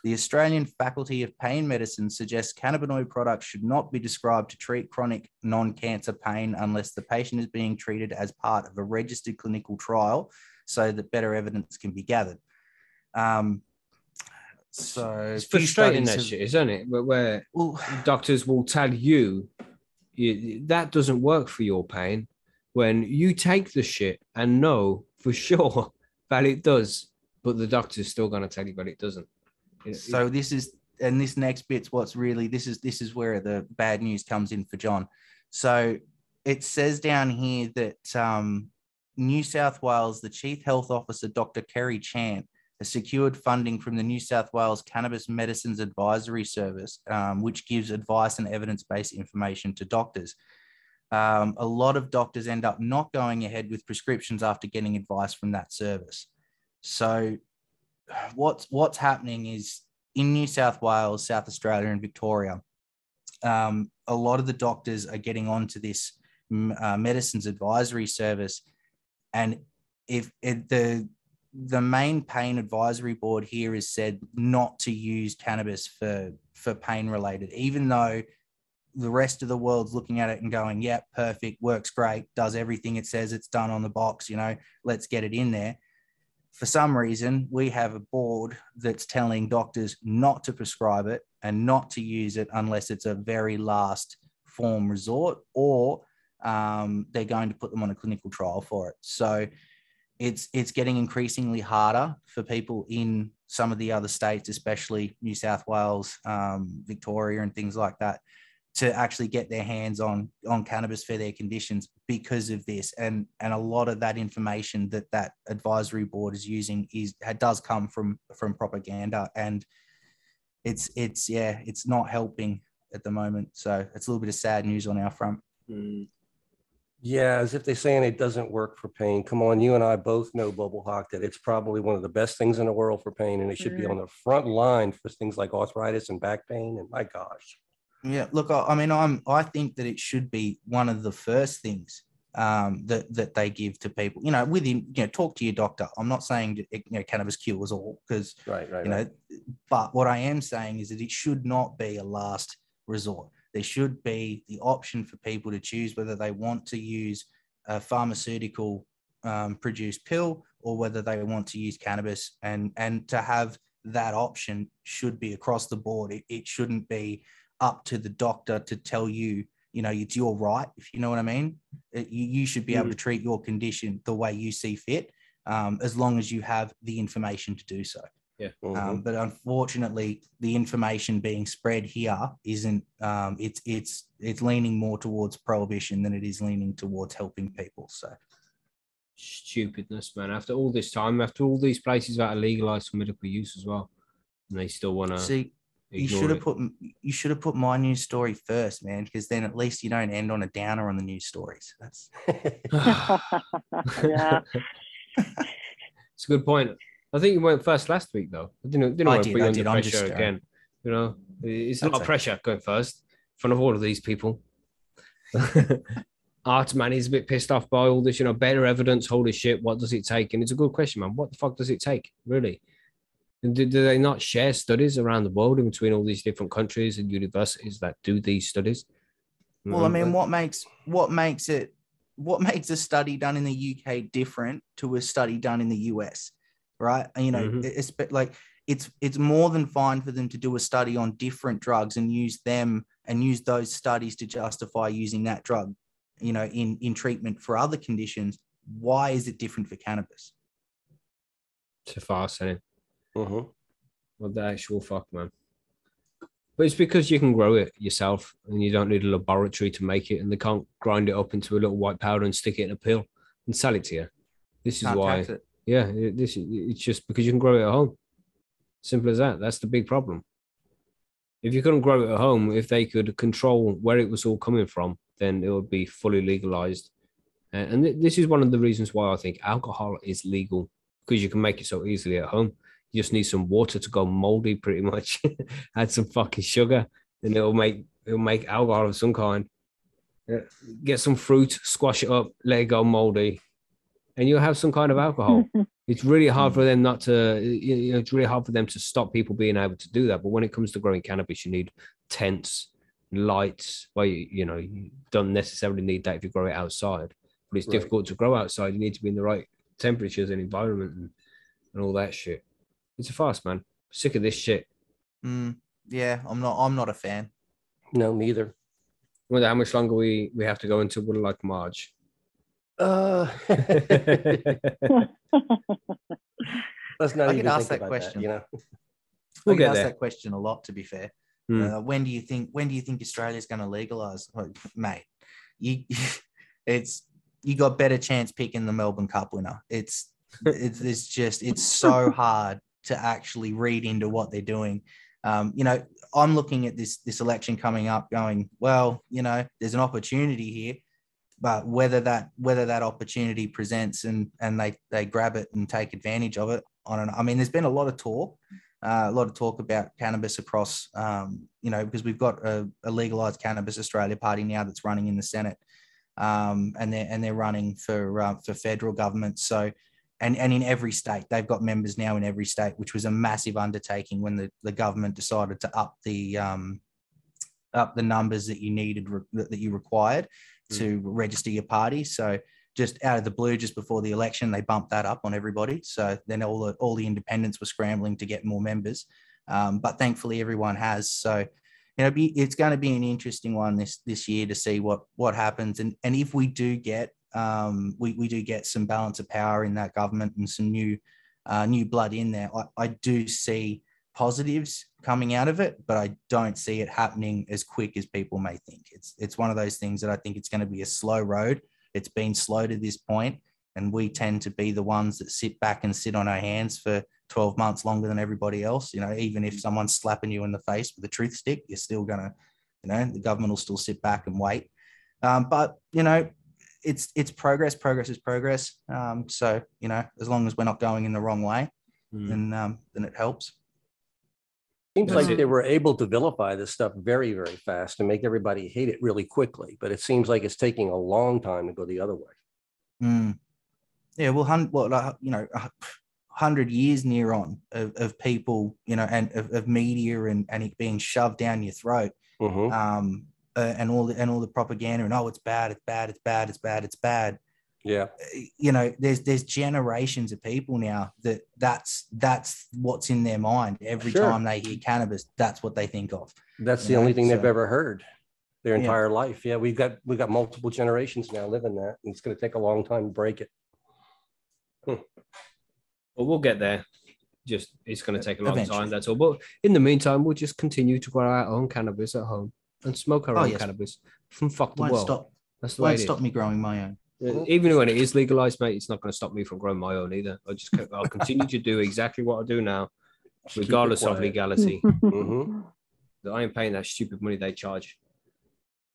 The Australian Faculty of Pain Medicine suggests cannabinoid products should not be described to treat chronic non cancer pain unless the patient is being treated as part of a registered clinical trial so that better evidence can be gathered. Um, so It's frustrating that shit, isn't it? Where, where well, doctors will tell you, you that doesn't work for your pain when you take the shit and know for (laughs) sure that it does, but the doctor's still going to tell you that it doesn't. So this is and this next bit's what's really this is this is where the bad news comes in for John. So it says down here that um, New South Wales, the Chief Health Officer, Dr. Kerry Chant, has secured funding from the New South Wales Cannabis Medicines Advisory Service, um, which gives advice and evidence based information to doctors. Um, a lot of doctors end up not going ahead with prescriptions after getting advice from that service. So, what's what's happening is in New South Wales, South Australia, and Victoria, um, a lot of the doctors are getting onto this uh, medicines advisory service, and if it, the the main pain advisory board here has said not to use cannabis for for pain related, even though the rest of the world's looking at it and going, "Yeah, perfect, works great, does everything it says it's done on the box." You know, let's get it in there. For some reason, we have a board that's telling doctors not to prescribe it and not to use it unless it's a very last form resort, or um, they're going to put them on a clinical trial for it. So it's it's getting increasingly harder for people in some of the other states, especially New South Wales, um, Victoria, and things like that, to actually get their hands on on cannabis for their conditions because of this. And and a lot of that information that that advisory board is using is does come from from propaganda, and it's it's yeah, it's not helping at the moment. So it's a little bit of sad news on our front. mm, Yeah, as if they're saying it doesn't work for pain. Come on, you and I both know, Bubble Hawk, that it's probably one of the best things in the world for pain, and it should be Mm. on the front line for things like arthritis and back pain. And my gosh, Yeah, look, I, I mean, I'm I think that it should be one of the first things um, that that they give to people. You know, within you know, talk to your doctor. I'm not saying you know cannabis cures all because right, right, you know, right. but what I am saying is that it should not be a last resort. There should be the option for people to choose whether they want to use a pharmaceutical um, produced pill or whether they want to use cannabis, and and to have that option should be across the board. It, it shouldn't be up to the doctor to tell you, you know, it's your right, if you know what I mean. It- you, you should be able to treat your condition the way you see fit, um, as long as you have the information to do so. Mhm. Um, but unfortunately, the information being spread here isn't. Um, it's it's it's leaning more towards prohibition than it is leaning towards helping people. So stupidness, man. After all this time, after all these places that are legalized for medical use as well, and they still want to see, you should have put you should have put my news story first, man, because then at least you don't end on a downer on the news stories. That's (laughs) (laughs) yeah. (laughs) it's a good point. I think you went first last week, though. I didn't, didn't I want to put you under pressure just, uh, again. You know, it's a lot of okay. pressure going first in front of all of these people. Art man is a bit pissed off by all this, you know, better evidence, holy shit, what does it take? And it's a good question, man. What the fuck does it take, really? And do, do they not share studies around the world in between all these different countries and universities that do these studies? Well, I mean, what makes what makes it what makes a study done in the UK different to a study done in the US, right? You know, Mhm. it's but like it's it's more than fine for them to do a study on different drugs and use them and use those studies to justify using that drug, you know, in in treatment for other conditions. Why is it different for cannabis? It's a farce, isn't it? Mhm. What the actual fuck, man? But it's because you can grow it yourself and you don't need a laboratory to make it, and they can't grind it up into a little white powder and stick it in a pill and sell it to you. This is Can't why, it. yeah, it- this it's just because you can grow it at home. Simple as that. That's the big problem. If you couldn't grow it at home, if they could control where it was all coming from, then it would be fully legalized. And this is one of the reasons why I think alcohol is legal because you can make it so easily at home. You just need some water to go moldy, pretty much. (laughs) Add some fucking sugar, and it'll make it'll make alcohol of some kind. Yeah. Get some fruit, squash it up, let it go moldy, and you'll have some kind of alcohol. (laughs) it's really hard for hmm. them not to. You you know, it's really hard for them to stop people being able to do that. But when it comes to growing cannabis, you need tents, lights. Well, you, you know, you don't necessarily need that if you grow it outside. But it's Right. difficult to grow outside. You need to be in the right temperatures and environment and, and all that shit. It's a fast, man. Sick of this shit. Mm, yeah, I'm not. I'm not a fan. No, neither. I Wonder how much longer we we have to go into one like March. Uh, (laughs) let's not I even get asked that question. That, you know, We'll I get get asked there. that question a lot. To be fair, Mm. uh, when do you think? When do you think Australia's going to legalize, Like, mate? You, (laughs) it's you got better chance picking the Melbourne Cup winner. It's it's, it's just it's so (laughs) hard to actually read into what they're doing. Um, you know, I'm looking at this this election coming up, going, well, you know, there's an opportunity here, but whether that whether that opportunity presents and and they they grab it and take advantage of it, I don't know. I mean, there's been a lot of talk, uh, a lot of talk about cannabis across, um, you know, because we've got a, a legalized cannabis Australia party now that's running in the Senate, um, and they're and they're running for uh, for federal government. So, and and in every state, they've got members now in every state, which was a massive undertaking when the the government decided to up the um, up the numbers that you needed that you required to register your party. So just out of the blue, just before the election, they bumped that up on everybody. So then all the all the independents were scrambling to get more members, um, but thankfully everyone has. So you know, be, it's going to be an interesting one this this year to see what what happens, and and if we do get um, we we do get some balance of power in that government and some new uh, new blood in there, I, I do see positives coming out of it, but I don't see it happening as quick as people may think. It's it's one of those things that I think it's going to be a slow road. It's been slow to this point, and we tend to be the ones that sit back and sit on our hands for 12 months longer than everybody else. You know, even if someone's slapping you in the face with a truth stick, you're still gonna, you know, the government will still sit back and wait. Um, but you know, it's it's progress. Progress is progress. Um, so you know, as long as we're not going in the wrong way, Mm. then um, then it helps. seems That's like it. they were able to vilify this stuff very, very fast and make everybody hate it really quickly. But it seems like it's taking a long time to go the other way. Mm. Yeah, well, hun- well, like, you know, a hundred years near on of, of people, you know, and of, of media and, and it being shoved down your throat, Mhm. um, uh, and all the and all the propaganda and oh, it's bad, it's bad, it's bad, it's bad, it's bad. Yeah, Uh, You know, there's there's generations of people now that that's that's what's in their mind every Sure. time they hear cannabis. That's what they think of. that's the Yeah, only thing they've ever heard their Yeah. entire life. Yeah, we've got we've got multiple generations now living that, and it's going to take a long time to break it. But we'll get there. Just it's going to take a long Eventually. time. That's all. But in the meantime, we'll just continue to grow our own cannabis at home and smoke our Oh, own yes. cannabis from fuck the Won't world. stop That's the way won't it is. stop me growing my own. Uh, Even when it is legalized, mate, it's not going to stop me from growing my own either. I just I'll continue to do exactly what I do now, regardless of quiet. legality. (laughs) Mhm. that I ain't paying that stupid money they charge.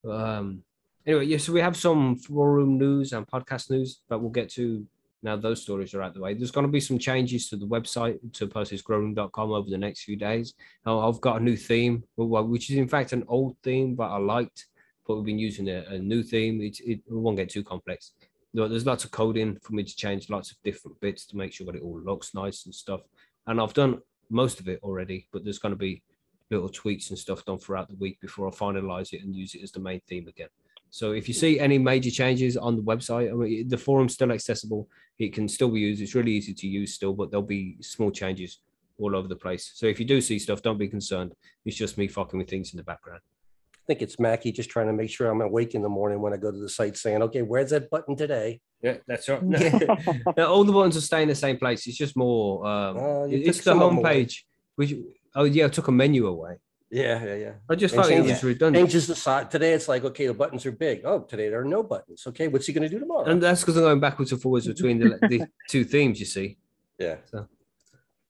Um. Anyway, yeah. So we have some forum news and podcast news that we'll get to now. Those stories are out the way. There's going to be some changes to the website to percysgrowroom.com over the next few days. I've got a new theme, which is in fact an old theme, but I liked. But we've been using a, a new theme. It, it won't get too complex. There's lots of coding for me to change lots of different bits to make sure that it all looks nice and stuff. And I've done most of it already, but there's going to be little tweaks and stuff done throughout the week before I finalize it and use it as the main theme again. So if you see any major changes on the website, I mean, the forum's still accessible. It can still be used. It's really easy to use still, but there'll be small changes all over the place. So if you do see stuff, don't be concerned. It's just me fucking with things in the background. I think it's Mackie just trying to make sure I'm awake in the morning when I go to the site, saying, "Okay, where's that button today?" Yeah, that's right. Yeah. (laughs) No, all the buttons are staying in the same place. It's just more. Um, you it- it's the some away. homepage. Which oh yeah, I took a menu away. Yeah, yeah, yeah. I just And thought it was redundant. Changes the size. Today it's like, okay, the buttons are big. Oh, today there are no buttons. Okay, what's he gonna do tomorrow? And that's because I'm going backwards and forwards between the, the (laughs) two themes, you see. yeah,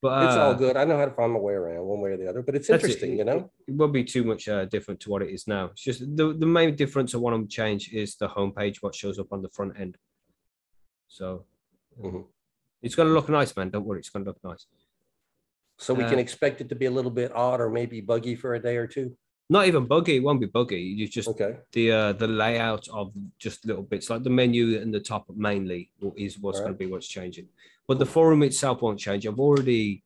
But it's all uh, good. I know how to find my way around one way or the other, but it's That's it. interesting, you know? it won't be too much uh, different to what it is now. It's just the, the main difference I want to change is the homepage, what shows up on the front end. So Mhm. it's going to look nice, man. Don't worry, it's going to look nice. So we can Uh, expect it to be a little bit odd or maybe buggy for a day or two. Not even buggy. It won't be buggy. You just Okay, the uh, the layout of just little bits like the menu and the top mainly is what's going to be what's changing. But the forum itself won't change. I've already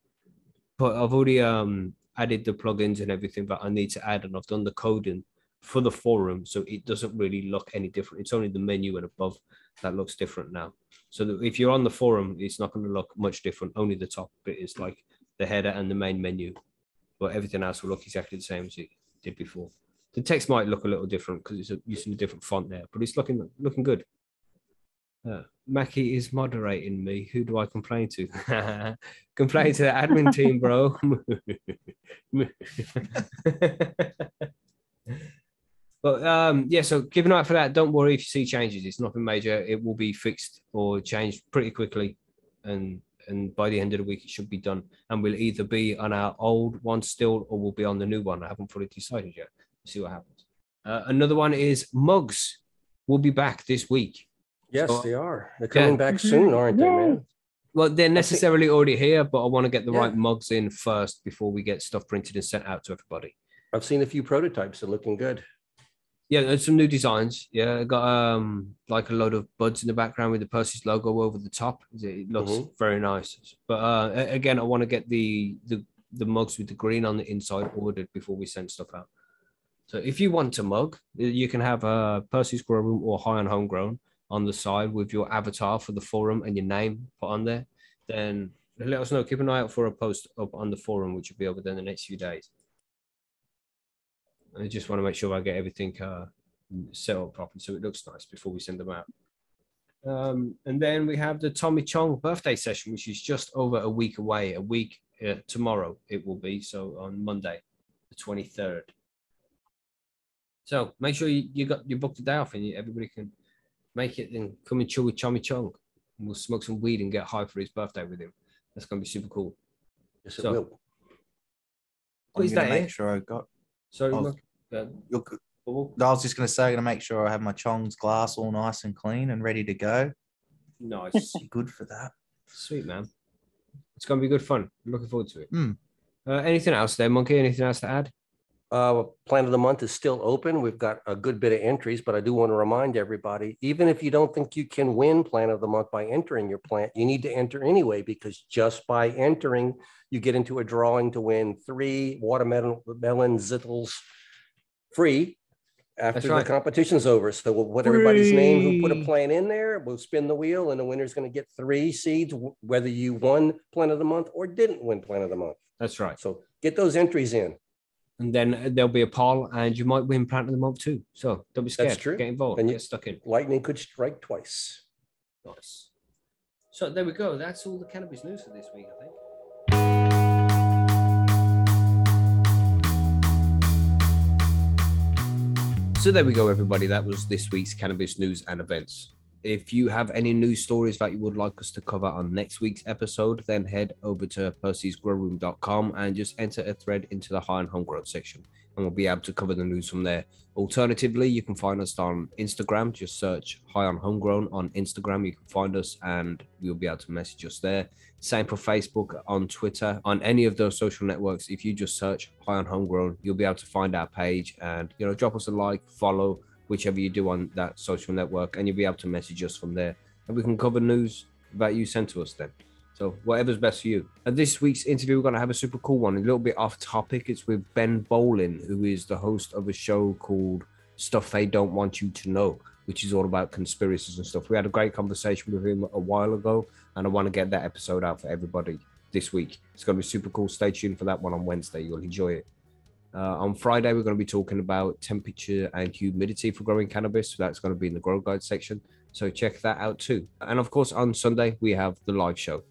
put I've already um added the plugins and everything that I need to add, and I've done the coding for the forum, so it doesn't really look any different. It's only the menu and above that looks different now. So if you're on the forum, it's not going to look much different. Only the top bit is like the header and the main menu, but everything else will look exactly the same as it did before. The text might look a little different because it's using a different font there, but it's looking looking good. Uh, Mackie is moderating me. Who do I complain to? (laughs) complain to the admin team, bro. (laughs) but um, yeah, so keep an eye out for that. Don't worry if you see changes. It's nothing major. It will be fixed or changed pretty quickly, and and by the end of the week it should be done. And we'll either be on our old one still, or we'll be on the new one. I haven't fully decided yet. see what happens. Uh, another one is mugs. Will be back this week. yes, So- they are. They're Yeah. coming back soon, aren't they, man? Well, they're necessarily already here, but I want to get the Yeah. right mugs in first before we get stuff printed and sent out to everybody. I've seen a few prototypes. They're looking good. Yeah, there's some new designs. Yeah, I got um like a load of buds in the background with the Percy's logo over the top. It looks Mhm. very nice. But uh, again, I want to get the the the mugs with the green on the inside ordered before we send stuff out. So if you want a mug, you can have a Percy's Grow Room or High on Homegrown on the side with your avatar for the forum and your name put on there. Then let us know. Keep an eye out for a post up on the forum, which will be over there in the next few days. I just want to make sure I get everything uh, set up properly so it looks nice before we send them out. Um, and then we have the Tommy Chong birthday session, which is just over a week away. A week uh, tomorrow it will be. So on Monday, the twenty third. So make sure you, you got you booked a day off and you, everybody can make it and come and chill with Tommy Chong. And we'll smoke some weed and get high for his birthday with him. That's gonna be super cool. Yes, it So- will. What I'm is that? make sure I got. Sorry. Mark. You're good. Bubble? I was just going to say, I'm going to make sure I have my Chong's glass all nice and clean and ready to go. Nice. Good for that. Sweet man. It's gonna be good fun. I'm looking forward to it. Hmm. Uh, anything else there, Monkey? Anything else to add? Uh, Plant of the Month is still open. We've got a good bit of entries, but I do want to remind everybody, even if you don't think you can win Plant of the Month by entering your plant, you need to enter anyway, because just by entering, you get into a drawing to win three watermelon melon Zkittlez free after the competition's over. So we'll put everybody's name who put a plant in there. We'll spin the wheel and the winner's going to get three seeds, whether you won Plant of the Month or didn't win Plant of the Month. That's right. So get those entries in. And then uh, there'll be a poll, and you might win plant of the month too. So don't be scared. That's true. Get involved. And get stuck in. Lightning could strike twice. Nice. So there we go. That's all the cannabis news for this week, I think. So there we go, everybody. That was this week's cannabis news and events. If you have any news stories that you would like us to cover on next week's episode, then head over to percysgrowroom.com and just enter a thread into the high and homegrown section, and we'll be able to cover the news from there. Alternatively, you can find us on Instagram. Just search High on Homegrown on Instagram. You can find us and you'll be able to message us there. Same for Facebook, on Twitter, on any of those social networks. If you just search High on Homegrown, you'll be able to find our page and you know drop us a like, follow, whichever you do on that social network, and you'll be able to message us from there. And we can cover news that you sent to us then. So whatever's best for you. And this week's interview, we're going to have a super cool one, a little bit off topic. It's with Ben Bowlin, who is the host of a show called Stuff They Don't Want You to Know, which is all about conspiracies and stuff. We had a great conversation with him a while ago, and I want to get that episode out for everybody this week. It's going to be super cool. Stay tuned for that one on Wednesday. You'll enjoy it. Uh, on Friday, we're going to be talking about temperature and humidity for growing cannabis. So that's going to be in the Grow Guide section. So check that out too. And of course, on Sunday, we have the live show.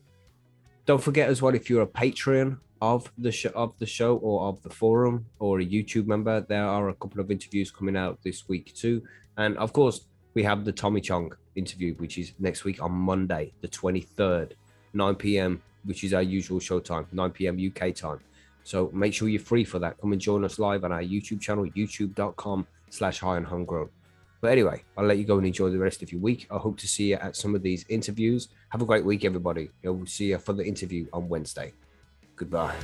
Don't forget as well if you're a Patreon of the show of the show or of the forum or a YouTube member, there are a couple of interviews coming out this week too. And of course, we have the Tommy Chong interview, which is next week on Monday, the 23rd, 9 p.m., which is our usual show time, 9 p.m. UK time. So make sure you're free for that. Come and join us live on our YouTube channel, youtube.com slash high and homegrown. But anyway, I'll let you go and enjoy the rest of your week. I hope to see you at some of these interviews. Have a great week, everybody. We'll see you for the interview on Wednesday. Goodbye.